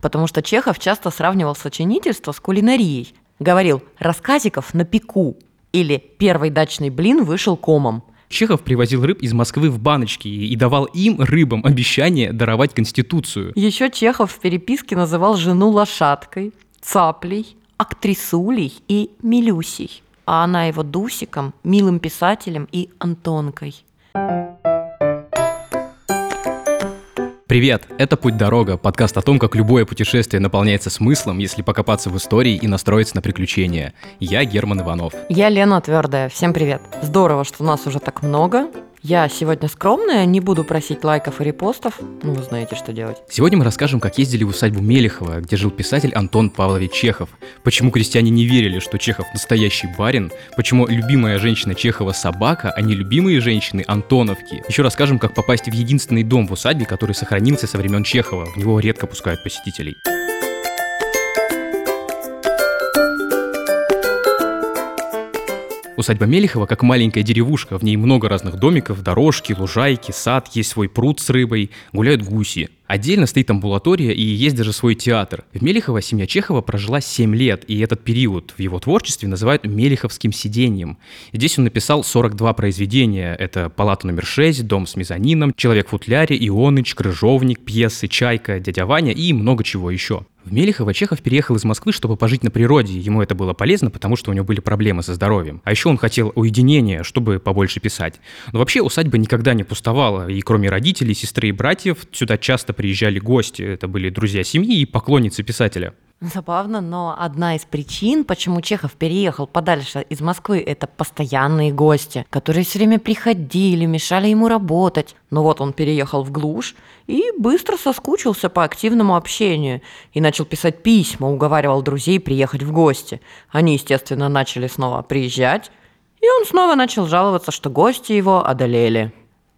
потому что Чехов часто сравнивал сочинительство с кулинарией. Говорил «рассказиков на пику» или «первый дачный блин вышел комом». Чехов привозил рыб из Москвы в баночки и давал им, рыбам, обещание даровать Конституцию. Еще Чехов в переписке называл жену лошадкой, цаплей, актрисулей и милюсей, а она его Дусиком, милым писателем и Антонкой. Привет, это «Путь-дорога», подкаст о том, как любое путешествие наполняется смыслом, если покопаться в истории и настроиться на приключения. Я Герман Иванов. Я Лена Твердая, всем привет. Здорово, что нас уже так много, я сегодня скромная, не буду просить лайков и репостов. Ну, вы знаете, что делать. Сегодня мы расскажем, как ездили в усадьбу Мелехова, где жил писатель Антон Павлович Чехов. Почему крестьяне не верили, что Чехов настоящий барин. Почему любимая женщина Чехова собака, а не любимые женщины Антоновки. Еще расскажем, как попасть в единственный дом в усадьбе, который сохранился со времен Чехова. В него редко пускают посетителей. Усадьба Мелехова как маленькая деревушка, в ней много разных домиков, дорожки, лужайки, сад, есть свой пруд с рыбой, гуляют гуси. Отдельно стоит амбулатория и есть даже свой театр. В Мелехово семья Чехова прожила 7 лет, и этот период в его творчестве называют Мелеховским сидением. Здесь он написал 42 произведения. Это «Палата номер 6», «Дом с мезонином», «Человек в футляре», «Ионыч», «Крыжовник», пьесы «Чайка», «Дядя Ваня» и много чего еще. В Мелехово Чехов переехал из Москвы, чтобы пожить на природе. Ему это было полезно, потому что у него были проблемы со здоровьем. А еще он хотел уединения, чтобы побольше писать. Но вообще усадьба никогда не пустовала, и кроме родителей, сестры и братьев, сюда часто приезжали гости, это были друзья семьи и поклонницы писателя. Забавно, но одна из причин, почему Чехов переехал подальше из Москвы, это постоянные гости, которые все время приходили, мешали ему работать. Но вот он переехал в глушь и быстро соскучился по активному общению и начал писать письма, уговаривал друзей приехать в гости. Они, естественно, начали снова приезжать, и он снова начал жаловаться, что гости его одолели.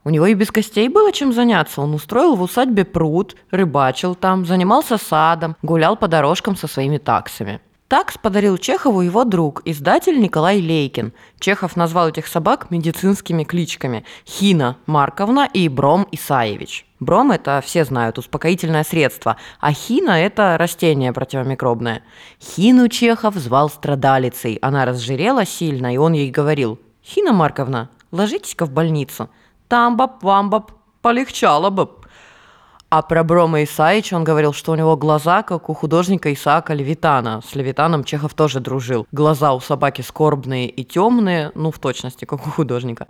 У него и без гостей было чем заняться. Он устроил в усадьбе пруд, рыбачил там, занимался садом, гулял по дорожкам со своими таксами. Такс подарил Чехову его друг, издатель Николай Лейкин. Чехов назвал этих собак медицинскими кличками – Хина Марковна и Бром Исаевич. Бром – это, все знают, успокоительное средство, а хина – это растение противомикробное. Хину Чехов звал страдалицей. Она разжирела сильно, и он ей говорил – Хина Марковна, ложитесь-ка в больницу – Тамбап, вамбап, полегчало бы. А про Брома Исаича он говорил, что у него глаза, как у художника Исаака Левитана. С Левитаном Чехов тоже дружил. Глаза у собаки скорбные и темные, ну, в точности, как у художника.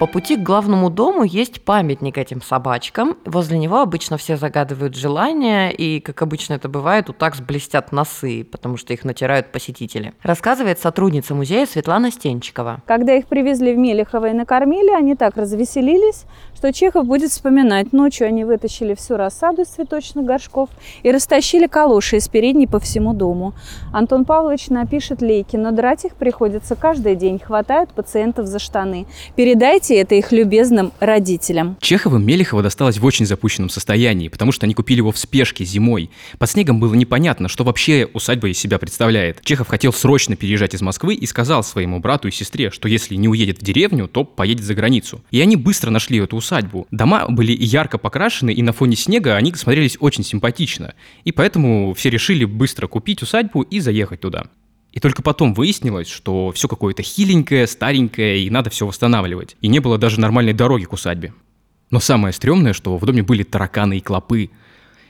По пути к главному дому есть памятник этим собачкам. Возле него обычно все загадывают желания, и, как обычно это бывает, у такс блестят носы, потому что их натирают посетители. Рассказывает сотрудница музея Светлана Стенчикова. Когда их привезли в Мелехово и накормили, они так развеселились, что Чехов будет вспоминать. Ночью они вытащили всю рассаду из цветочных горшков и растащили калоши из передней по всему дому. Антон Павлович напишет лейки, но драть их приходится каждый день. Хватают пациентов за штаны. Передайте Передайте это их любезным родителям. Чеховым Мелехова досталось в очень запущенном состоянии, потому что они купили его в спешке зимой. Под снегом было непонятно, что вообще усадьба из себя представляет. Чехов хотел срочно переезжать из Москвы и сказал своему брату и сестре, что если не уедет в деревню, то поедет за границу. И они быстро нашли эту усадьбу. Дома были ярко покрашены, и на фоне снега они смотрелись очень симпатично. И поэтому все решили быстро купить усадьбу и заехать туда. И только потом выяснилось, что все какое-то хиленькое, старенькое, и надо все восстанавливать. И не было даже нормальной дороги к усадьбе. Но самое стрёмное, что в доме были тараканы и клопы.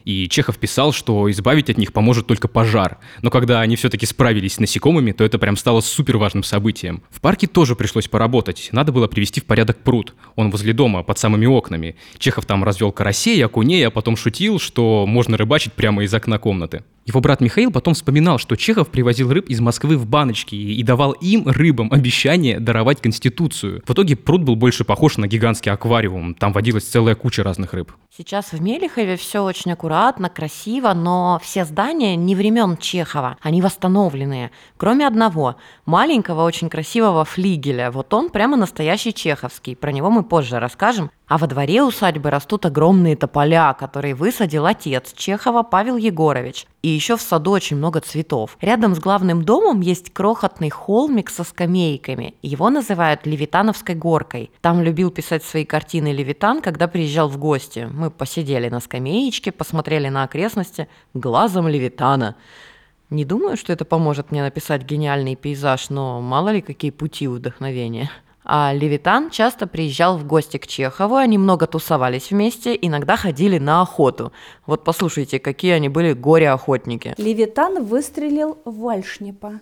И Чехов писал, что избавить от них поможет только пожар. Но когда они все-таки справились с насекомыми, то это прям стало супер важным событием. В парке тоже пришлось поработать. Надо было привести в порядок пруд. Он возле дома, под самыми окнами. Чехов там развел карасей, окуней, а потом шутил, что можно рыбачить прямо из окна комнаты. Его брат Михаил потом вспоминал, что Чехов привозил рыб из Москвы в баночки и давал им, рыбам, обещание даровать Конституцию. В итоге пруд был больше похож на гигантский аквариум. Там водилась целая куча разных рыб. Сейчас в Мелихове все очень аккуратно, красиво, но все здания не времен Чехова. Они восстановленные. Кроме одного, маленького, очень красивого флигеля. Вот он прямо настоящий чеховский. Про него мы позже расскажем. А во дворе усадьбы растут огромные тополя, которые высадил отец Чехова Павел Егорович. И еще в саду очень много цветов. Рядом с главным домом есть крохотный холмик со скамейками. Его называют Левитановской горкой. Там любил писать свои картины Левитан, когда приезжал в гости. Мы посидели на скамеечке, посмотрели на окрестности глазом Левитана. Не думаю, что это поможет мне написать гениальный пейзаж, но мало ли какие пути вдохновения. А Левитан часто приезжал в гости к Чехову, они много тусовались вместе, иногда ходили на охоту. Вот послушайте, какие они были горе-охотники. Левитан выстрелил в Вальшнепа.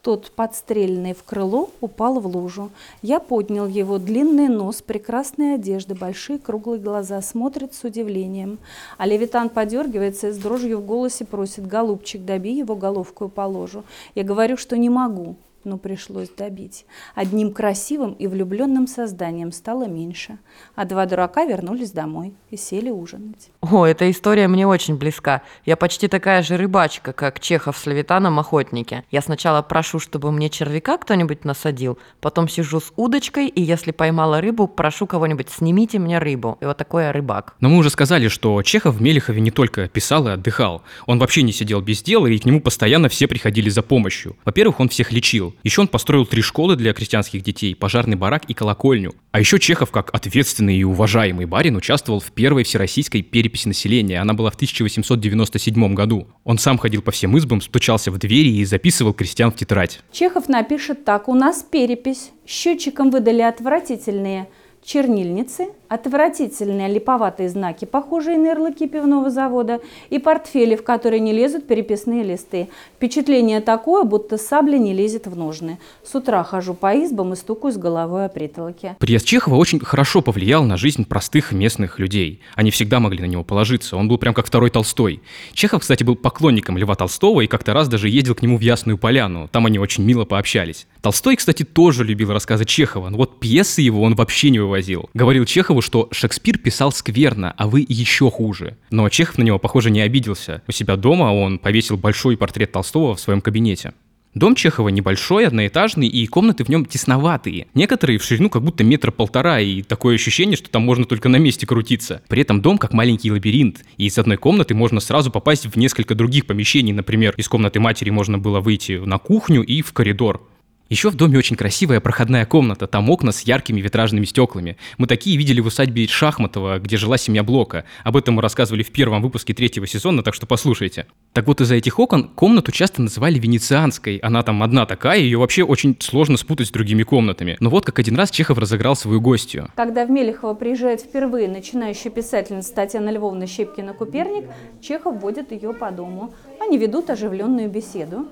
Тот, подстрельный в крыло, упал в лужу. Я поднял его, длинный нос, прекрасные одежды, большие круглые глаза, смотрит с удивлением. А Левитан подергивается и с дрожью в голосе просит, «Голубчик, доби его головку положу». Я говорю, что не могу но пришлось добить. Одним красивым и влюбленным созданием стало меньше, а два дурака вернулись домой и сели ужинать. О, эта история мне очень близка. Я почти такая же рыбачка, как Чехов с Левитаном охотники. Я сначала прошу, чтобы мне червяка кто-нибудь насадил, потом сижу с удочкой, и если поймала рыбу, прошу кого-нибудь, снимите мне рыбу. И вот такой я рыбак. Но мы уже сказали, что Чехов в Мелехове не только писал и отдыхал. Он вообще не сидел без дела, и к нему постоянно все приходили за помощью. Во-первых, он всех лечил. Еще он построил три школы для крестьянских детей, пожарный барак и колокольню. А еще Чехов, как ответственный и уважаемый барин, участвовал в первой всероссийской переписи населения. Она была в 1897 году. Он сам ходил по всем избам, стучался в двери и записывал крестьян в тетрадь. Чехов напишет так. У нас перепись. Счетчиком выдали отвратительные чернильницы, отвратительные липоватые знаки, похожие на ярлыки пивного завода, и портфели, в которые не лезут переписные листы. Впечатление такое, будто сабля не лезет в ножны. С утра хожу по избам и стукаюсь головой о притолоке. Приезд Чехова очень хорошо повлиял на жизнь простых местных людей. Они всегда могли на него положиться. Он был прям как второй Толстой. Чехов, кстати, был поклонником Льва Толстого и как-то раз даже ездил к нему в Ясную Поляну. Там они очень мило пообщались. Толстой, кстати, тоже любил рассказы Чехова, но вот пьесы его он вообще не вывозил. Говорил Чехову, что Шекспир писал скверно, а вы еще хуже. Но Чехов на него, похоже, не обиделся. У себя дома он повесил большой портрет Толстого в своем кабинете. Дом Чехова небольшой, одноэтажный, и комнаты в нем тесноватые. Некоторые в ширину как будто метра полтора, и такое ощущение, что там можно только на месте крутиться. При этом дом как маленький лабиринт, и из одной комнаты можно сразу попасть в несколько других помещений. Например, из комнаты матери можно было выйти на кухню и в коридор. Еще в доме очень красивая проходная комната, там окна с яркими витражными стеклами. Мы такие видели в усадьбе Шахматова, где жила семья Блока. Об этом мы рассказывали в первом выпуске третьего сезона, так что послушайте. Так вот, из-за этих окон комнату часто называли венецианской. Она там одна такая, ее вообще очень сложно спутать с другими комнатами. Но вот как один раз Чехов разыграл свою гостью. Когда в Мелехово приезжает впервые начинающая писательница Татьяна Львовна Щепкина-Куперник, Чехов водит ее по дому. Они ведут оживленную беседу.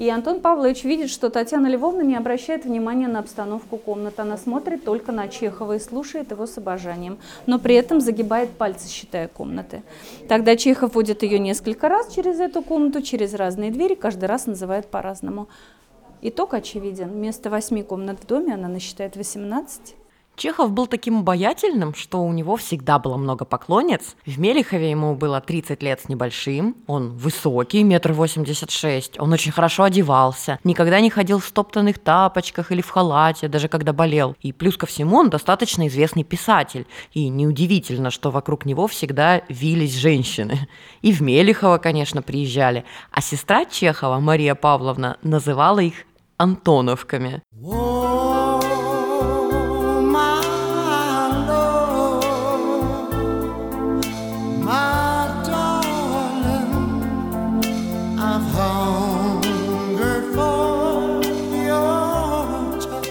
И Антон Павлович видит, что Татьяна Львовна не обращает внимания на обстановку комнаты. Она смотрит только на Чехова и слушает его с обожанием, но при этом загибает пальцы, считая комнаты. Тогда Чехов водит ее несколько раз через эту комнату, через разные двери, каждый раз называет по-разному. Итог очевиден. Вместо восьми комнат в доме она насчитает 18. Чехов был таким обаятельным, что у него всегда было много поклонниц. В Мелихове ему было 30 лет с небольшим, он высокий, метр восемьдесят шесть, он очень хорошо одевался, никогда не ходил в стоптанных тапочках или в халате, даже когда болел. И плюс ко всему он достаточно известный писатель, и неудивительно, что вокруг него всегда вились женщины. И в Мелихово, конечно, приезжали, а сестра Чехова, Мария Павловна, называла их Антоновками. Whoa.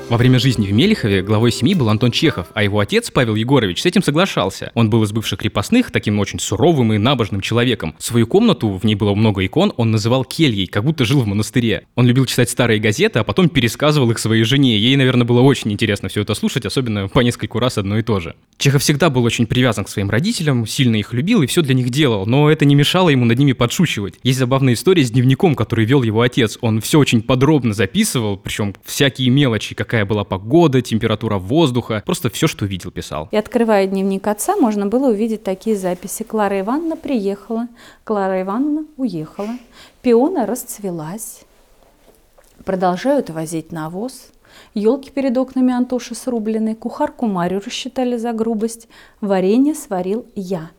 Во время жизни в Мелихове главой семьи был Антон Чехов, а его отец Павел Егорович с этим соглашался. Он был из бывших крепостных, таким очень суровым и набожным человеком. Свою комнату, в ней было много икон, он называл кельей, как будто жил в монастыре. Он любил читать старые газеты, а потом пересказывал их своей жене. Ей, наверное, было очень интересно все это слушать, особенно по нескольку раз одно и то же. Чехов всегда был очень привязан к своим родителям, сильно их любил и все для них делал, но это не мешало ему над ними подшучивать. Есть забавная история с дневником, который вел его отец. Он все очень подробно записывал, причем всякие мелочи, какая какая была погода, температура воздуха, просто все, что видел, писал. И открывая дневник отца, можно было увидеть такие записи. Клара Ивановна приехала, Клара Ивановна уехала, пиона расцвелась, продолжают возить навоз, елки перед окнами Антоши срублены, кухарку Марию рассчитали за грубость, варенье сварил я –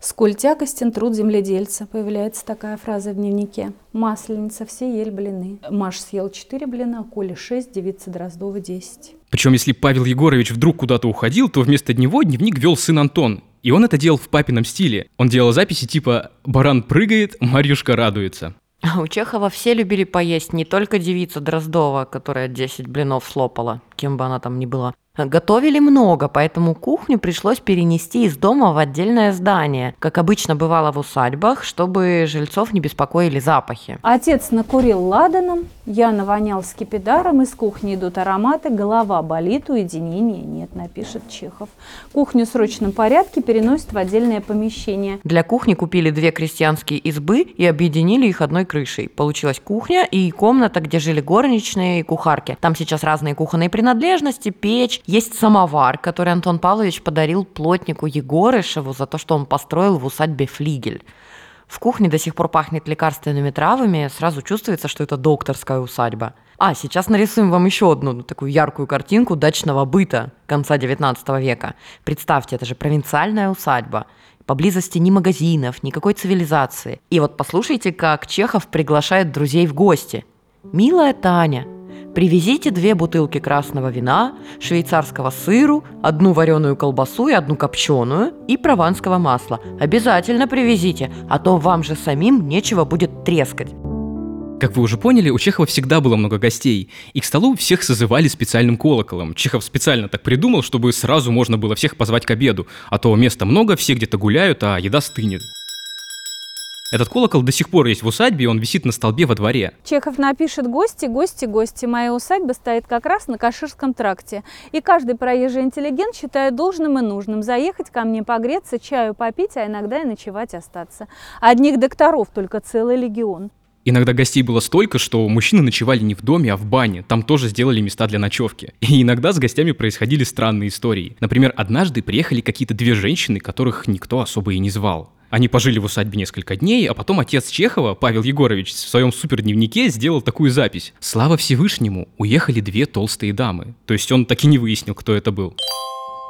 Сколь тягостен труд земледельца, появляется такая фраза в дневнике. Масленица, все ели блины. Маш съел 4 блина, Коля 6, девица Дроздова 10. Причем, если Павел Егорович вдруг куда-то уходил, то вместо него дневник вел сын Антон. И он это делал в папином стиле. Он делал записи типа «Баран прыгает, Марьюшка радуется». А у Чехова все любили поесть, не только девица Дроздова, которая 10 блинов слопала, кем бы она там ни была. Готовили много, поэтому кухню пришлось перенести из дома в отдельное здание, как обычно бывало в усадьбах, чтобы жильцов не беспокоили запахи. Отец накурил ладаном, я навонял скипидаром, из кухни идут ароматы, голова болит, уединения нет, напишет Чехов. Кухню в срочном порядке переносят в отдельное помещение. Для кухни купили две крестьянские избы и объединили их одной крышей. Получилась кухня и комната, где жили горничные и кухарки. Там сейчас разные кухонные принадлежности, печь, есть самовар, который Антон Павлович подарил плотнику Егорышеву за то, что он построил в усадьбе флигель. В кухне до сих пор пахнет лекарственными травами, сразу чувствуется, что это докторская усадьба. А, сейчас нарисуем вам еще одну ну, такую яркую картинку дачного быта конца 19 века. Представьте, это же провинциальная усадьба. Поблизости ни магазинов, никакой цивилизации. И вот послушайте, как Чехов приглашает друзей в гости. «Милая Таня, Привезите две бутылки красного вина, швейцарского сыру, одну вареную колбасу и одну копченую и прованского масла. Обязательно привезите, а то вам же самим нечего будет трескать. Как вы уже поняли, у Чехова всегда было много гостей, и к столу всех созывали специальным колоколом. Чехов специально так придумал, чтобы сразу можно было всех позвать к обеду, а то места много, все где-то гуляют, а еда стынет. Этот колокол до сих пор есть в усадьбе, и он висит на столбе во дворе. Чехов напишет «Гости, гости, гости». Моя усадьба стоит как раз на Каширском тракте. И каждый проезжий интеллигент считает должным и нужным заехать ко мне погреться, чаю попить, а иногда и ночевать остаться. Одних докторов только целый легион. Иногда гостей было столько, что мужчины ночевали не в доме, а в бане. Там тоже сделали места для ночевки. И иногда с гостями происходили странные истории. Например, однажды приехали какие-то две женщины, которых никто особо и не звал. Они пожили в усадьбе несколько дней, а потом отец Чехова, Павел Егорович, в своем супердневнике сделал такую запись. «Слава Всевышнему, уехали две толстые дамы». То есть он так и не выяснил, кто это был.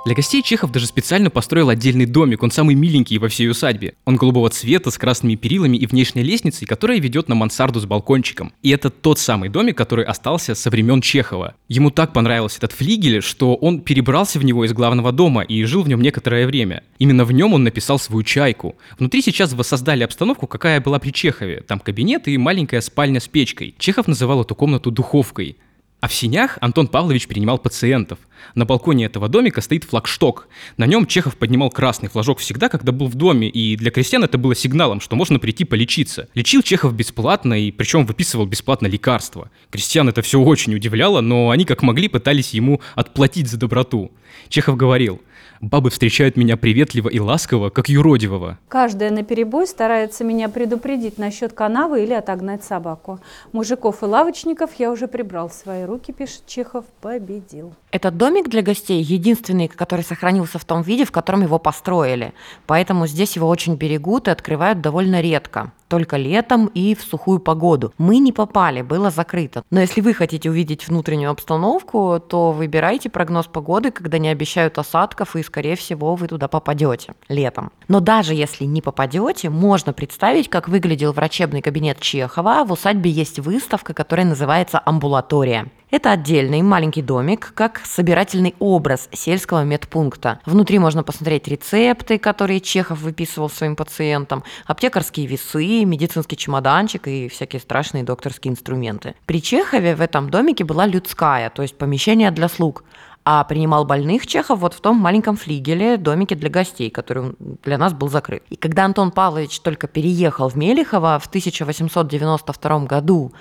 Для гостей Чехов даже специально построил отдельный домик, он самый миленький во всей усадьбе. Он голубого цвета, с красными перилами и внешней лестницей, которая ведет на мансарду с балкончиком. И это тот самый домик, который остался со времен Чехова. Ему так понравился этот флигель, что он перебрался в него из главного дома и жил в нем некоторое время. Именно в нем он написал свою чайку. Внутри сейчас воссоздали обстановку, какая была при Чехове. Там кабинет и маленькая спальня с печкой. Чехов называл эту комнату духовкой. А в синях Антон Павлович принимал пациентов. На балконе этого домика стоит флагшток. На нем Чехов поднимал красный флажок всегда, когда был в доме, и для крестьян это было сигналом, что можно прийти полечиться. Лечил Чехов бесплатно, и причем выписывал бесплатно лекарства. Крестьян это все очень удивляло, но они как могли пытались ему отплатить за доброту. Чехов говорил – Бабы встречают меня приветливо и ласково, как юродивого. Каждая на перебой старается меня предупредить насчет канавы или отогнать собаку. Мужиков и лавочников я уже прибрал в свои руки, пишет Чехов, победил. Этот домик для гостей единственный, который сохранился в том виде, в котором его построили. Поэтому здесь его очень берегут и открывают довольно редко только летом и в сухую погоду. Мы не попали, было закрыто. Но если вы хотите увидеть внутреннюю обстановку, то выбирайте прогноз погоды, когда не обещают осадков, и, скорее всего, вы туда попадете летом. Но даже если не попадете, можно представить, как выглядел врачебный кабинет Чехова. В усадьбе есть выставка, которая называется «Амбулатория». Это отдельный маленький домик, как собирательный образ сельского медпункта. Внутри можно посмотреть рецепты, которые Чехов выписывал своим пациентам, аптекарские весы, медицинский чемоданчик и всякие страшные докторские инструменты. При Чехове в этом домике была людская, то есть помещение для слуг а принимал больных Чехов вот в том маленьком флигеле, домике для гостей, который для нас был закрыт. И когда Антон Павлович только переехал в Мелихово в 1892 году,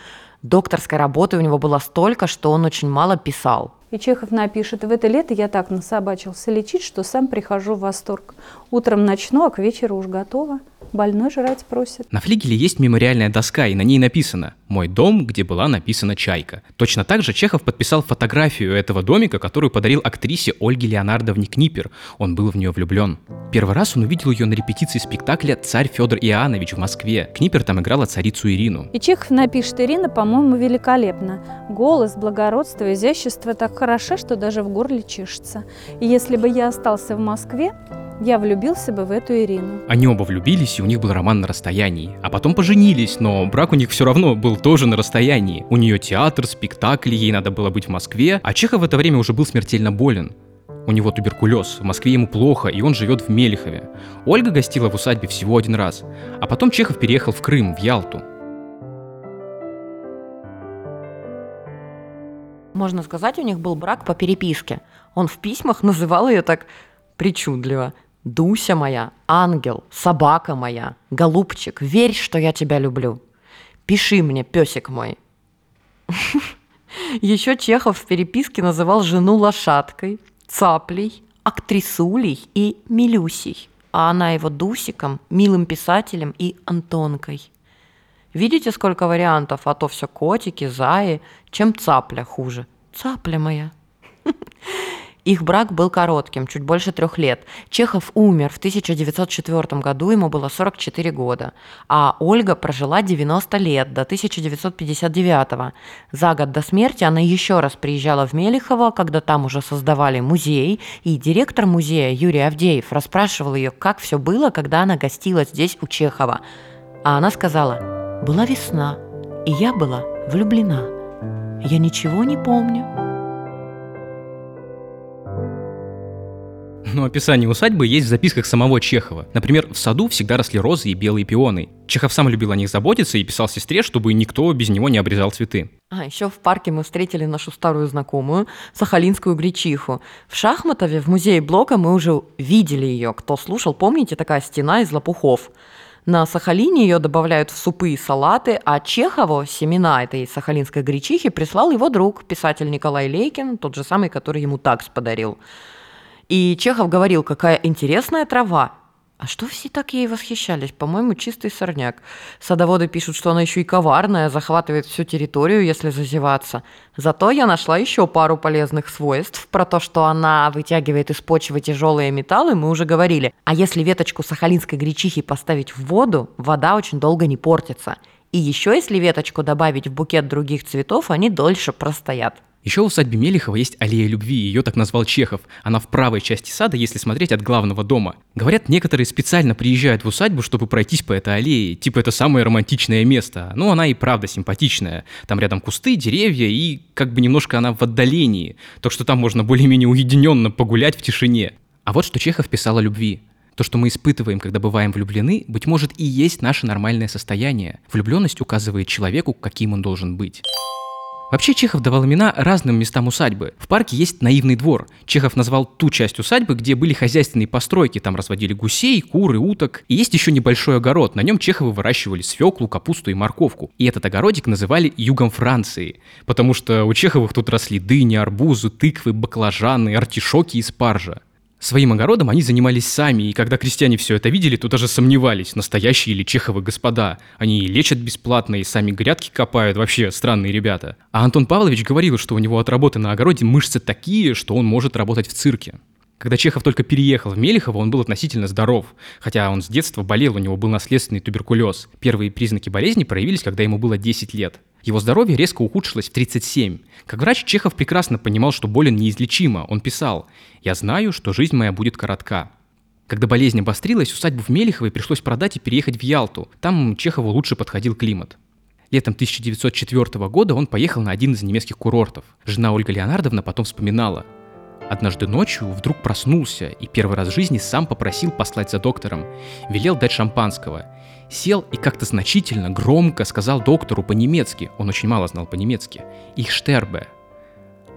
докторской работы у него было столько, что он очень мало писал. И Чехов напишет, в это лето я так насобачился лечить, что сам прихожу в восторг. Утром начну, а к вечеру уж готово. Больной жрать просит. На флигеле есть мемориальная доска, и на ней написано «Мой дом, где была написана чайка». Точно так же Чехов подписал фотографию этого домика, которую подарил актрисе Ольге Леонардовне Книпер. Он был в нее влюблен. Первый раз он увидел ее на репетиции спектакля «Царь Федор Иоаннович» в Москве. Книпер там играла царицу Ирину. И Чехов напишет, Ирина, по-моему, великолепно. Голос, благородство, изящество так хороши, что даже в горле чешется. И если бы я остался в Москве, Я влюбился бы в эту Ирину. Они оба влюбились, и у них был роман на расстоянии. А потом поженились, но брак у них все равно был тоже на расстоянии. У нее театр, спектакли, ей надо было быть в Москве, а Чехов в это время уже был смертельно болен. У него туберкулез, в Москве ему плохо, и он живет в Мелихове. Ольга гостила в усадьбе всего один раз, а потом Чехов переехал в Крым, в Ялту. Можно сказать, у них был брак по переписке. Он в письмах называл ее так причудливо. «Дуся моя, ангел, собака моя, голубчик, верь, что я тебя люблю. Пиши мне, песик мой». Еще Чехов в переписке называл жену лошадкой, цаплей, актрисулей и милюсей, а она его Дусиком, милым писателем и Антонкой. Видите, сколько вариантов, а то все котики, заи, чем цапля хуже. Цапля моя. Их брак был коротким, чуть больше трех лет. Чехов умер в 1904 году, ему было 44 года, а Ольга прожила 90 лет, до 1959. За год до смерти она еще раз приезжала в Мелихово, когда там уже создавали музей, и директор музея Юрий Авдеев расспрашивал ее, как все было, когда она гостила здесь у Чехова. А она сказала, была весна, и я была влюблена. Я ничего не помню. Но описание усадьбы есть в записках самого Чехова. Например, в саду всегда росли розы и белые пионы. Чехов сам любил о них заботиться и писал сестре, чтобы никто без него не обрезал цветы. А еще в парке мы встретили нашу старую знакомую, сахалинскую гречиху. В Шахматове, в музее Блока, мы уже видели ее. Кто слушал, помните, такая стена из лопухов. На Сахалине ее добавляют в супы и салаты, а Чехову семена этой сахалинской гречихи прислал его друг, писатель Николай Лейкин, тот же самый, который ему такс подарил. И Чехов говорил, какая интересная трава. А что все так ей восхищались? По-моему, чистый сорняк. Садоводы пишут, что она еще и коварная, захватывает всю территорию, если зазеваться. Зато я нашла еще пару полезных свойств. Про то, что она вытягивает из почвы тяжелые металлы, мы уже говорили. А если веточку сахалинской гречихи поставить в воду, вода очень долго не портится. И еще если веточку добавить в букет других цветов, они дольше простоят. Еще в усадьбе Мелихова есть аллея любви, ее так назвал Чехов. Она в правой части сада, если смотреть от главного дома. Говорят, некоторые специально приезжают в усадьбу, чтобы пройтись по этой аллее. Типа это самое романтичное место. Ну, она и правда симпатичная. Там рядом кусты, деревья и как бы немножко она в отдалении. Так что там можно более-менее уединенно погулять в тишине. А вот что Чехов писал о любви. То, что мы испытываем, когда бываем влюблены, быть может и есть наше нормальное состояние. Влюбленность указывает человеку, каким он должен быть. Вообще Чехов давал имена разным местам усадьбы. В парке есть наивный двор. Чехов назвал ту часть усадьбы, где были хозяйственные постройки, там разводили гусей, куры, уток. И есть еще небольшой огород, на нем Чеховы выращивали свеклу, капусту и морковку. И этот огородик называли югом Франции, потому что у Чеховых тут росли дыни, арбузы, тыквы, баклажаны, артишоки и спаржа. Своим огородом они занимались сами, и когда крестьяне все это видели, то даже сомневались, настоящие ли Чеховы господа. Они и лечат бесплатно, и сами грядки копают, вообще странные ребята. А Антон Павлович говорил, что у него от работы на огороде мышцы такие, что он может работать в цирке. Когда Чехов только переехал в Мелихово, он был относительно здоров, хотя он с детства болел, у него был наследственный туберкулез. Первые признаки болезни проявились, когда ему было 10 лет. Его здоровье резко ухудшилось в 37. Как врач Чехов прекрасно понимал, что болен неизлечимо. Он писал «Я знаю, что жизнь моя будет коротка». Когда болезнь обострилась, усадьбу в Мелиховой пришлось продать и переехать в Ялту. Там Чехову лучше подходил климат. Летом 1904 года он поехал на один из немецких курортов. Жена Ольга Леонардовна потом вспоминала. Однажды ночью вдруг проснулся и первый раз в жизни сам попросил послать за доктором. Велел дать шампанского. Сел и как-то значительно, громко сказал доктору по-немецки, он очень мало знал по-немецки, «Ich sterbe».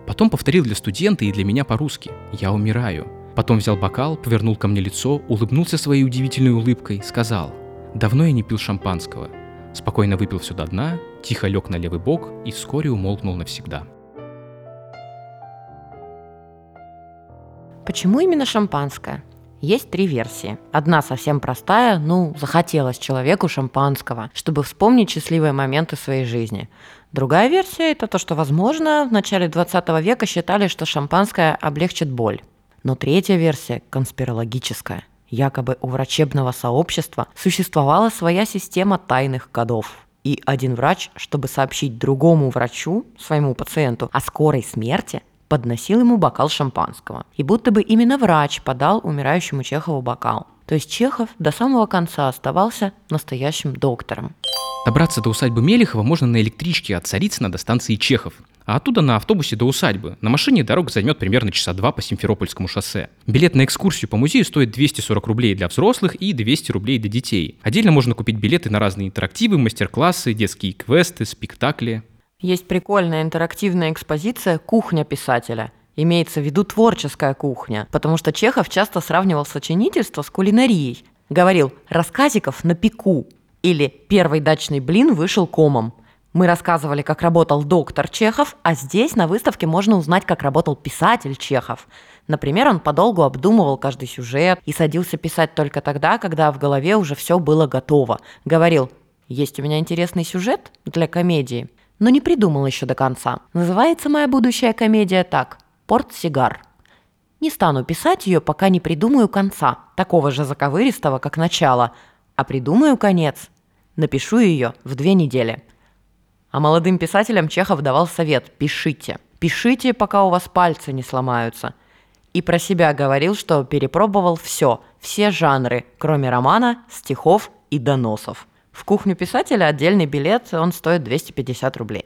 Потом повторил для студента и для меня по-русски «Я умираю». Потом взял бокал, повернул ко мне лицо, улыбнулся своей удивительной улыбкой, сказал «Давно я не пил шампанского». Спокойно выпил все до дна, тихо лег на левый бок и вскоре умолкнул навсегда. Почему именно шампанское? Есть три версии. Одна совсем простая, ну, захотелось человеку шампанского, чтобы вспомнить счастливые моменты своей жизни. Другая версия – это то, что, возможно, в начале 20 века считали, что шампанское облегчит боль. Но третья версия – конспирологическая. Якобы у врачебного сообщества существовала своя система тайных кодов. И один врач, чтобы сообщить другому врачу, своему пациенту, о скорой смерти, подносил ему бокал шампанского. И будто бы именно врач подал умирающему Чехову бокал. То есть Чехов до самого конца оставался настоящим доктором. Добраться до усадьбы Мелехова можно на электричке от Царицына до станции Чехов, а оттуда на автобусе до усадьбы. На машине дорога займет примерно часа два по Симферопольскому шоссе. Билет на экскурсию по музею стоит 240 рублей для взрослых и 200 рублей для детей. Отдельно можно купить билеты на разные интерактивы, мастер-классы, детские квесты, спектакли. Есть прикольная интерактивная экспозиция «Кухня писателя». Имеется в виду творческая кухня, потому что Чехов часто сравнивал сочинительство с кулинарией. Говорил «рассказиков на пику» или «первый дачный блин вышел комом». Мы рассказывали, как работал доктор Чехов, а здесь на выставке можно узнать, как работал писатель Чехов. Например, он подолгу обдумывал каждый сюжет и садился писать только тогда, когда в голове уже все было готово. Говорил, есть у меня интересный сюжет для комедии, но не придумал еще до конца. Называется моя будущая комедия так «Портсигар». Не стану писать ее, пока не придумаю конца, такого же заковыристого, как начало, а придумаю конец. Напишу ее в две недели – а молодым писателям Чехов давал совет – пишите. Пишите, пока у вас пальцы не сломаются. И про себя говорил, что перепробовал все, все жанры, кроме романа, стихов и доносов. В кухню писателя отдельный билет, он стоит 250 рублей.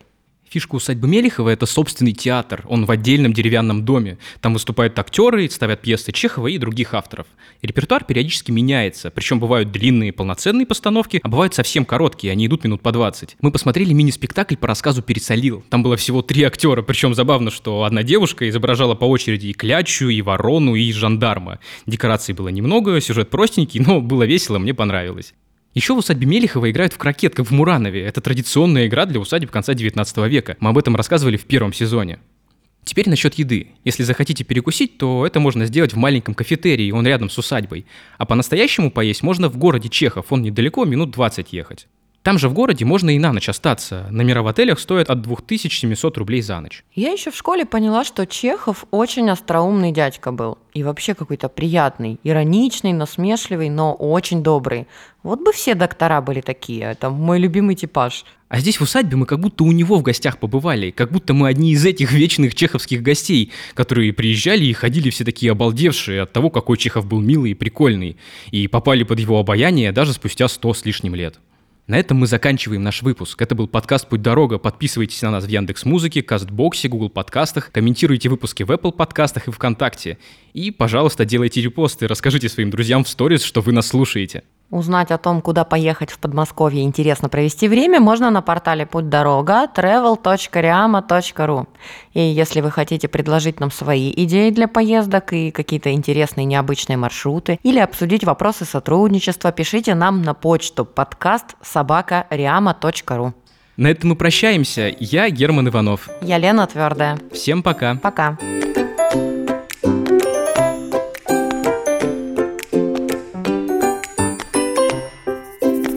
Фишка усадьбы Мелехова – это собственный театр. Он в отдельном деревянном доме. Там выступают актеры, ставят пьесы Чехова и других авторов. И репертуар периодически меняется. Причем бывают длинные полноценные постановки, а бывают совсем короткие, они идут минут по 20. Мы посмотрели мини-спектакль по рассказу «Пересолил». Там было всего три актера. Причем забавно, что одна девушка изображала по очереди и клячу, и ворону, и жандарма. Декораций было немного, сюжет простенький, но было весело, мне понравилось. Еще в усадьбе Мелехова играют в крокет, как в Муранове. Это традиционная игра для усадеб конца 19 века. Мы об этом рассказывали в первом сезоне. Теперь насчет еды. Если захотите перекусить, то это можно сделать в маленьком кафетерии, он рядом с усадьбой. А по-настоящему поесть можно в городе Чехов, он недалеко, минут 20 ехать. Там же в городе можно и на ночь остаться. Номера в отелях стоят от 2700 рублей за ночь. Я еще в школе поняла, что Чехов очень остроумный дядька был. И вообще какой-то приятный, ироничный, насмешливый, но очень добрый. Вот бы все доктора были такие, это мой любимый типаж. А здесь в усадьбе мы как будто у него в гостях побывали, как будто мы одни из этих вечных чеховских гостей, которые приезжали и ходили все такие обалдевшие от того, какой Чехов был милый и прикольный, и попали под его обаяние даже спустя сто с лишним лет. На этом мы заканчиваем наш выпуск. Это был подкаст «Путь дорога». Подписывайтесь на нас в Яндекс Музыке, Кастбоксе, Google подкастах, комментируйте выпуски в Apple подкастах и ВКонтакте. И, пожалуйста, делайте репосты, расскажите своим друзьям в сторис, что вы нас слушаете. Узнать о том, куда поехать в Подмосковье интересно провести время, можно на портале «Путь дорога» travel.riama.ru. И если вы хотите предложить нам свои идеи для поездок и какие-то интересные необычные маршруты, или обсудить вопросы сотрудничества, пишите нам на почту подкаст собака.riama.ru. На этом мы прощаемся. Я Герман Иванов. Я Лена Твердая. Всем пока. Пока.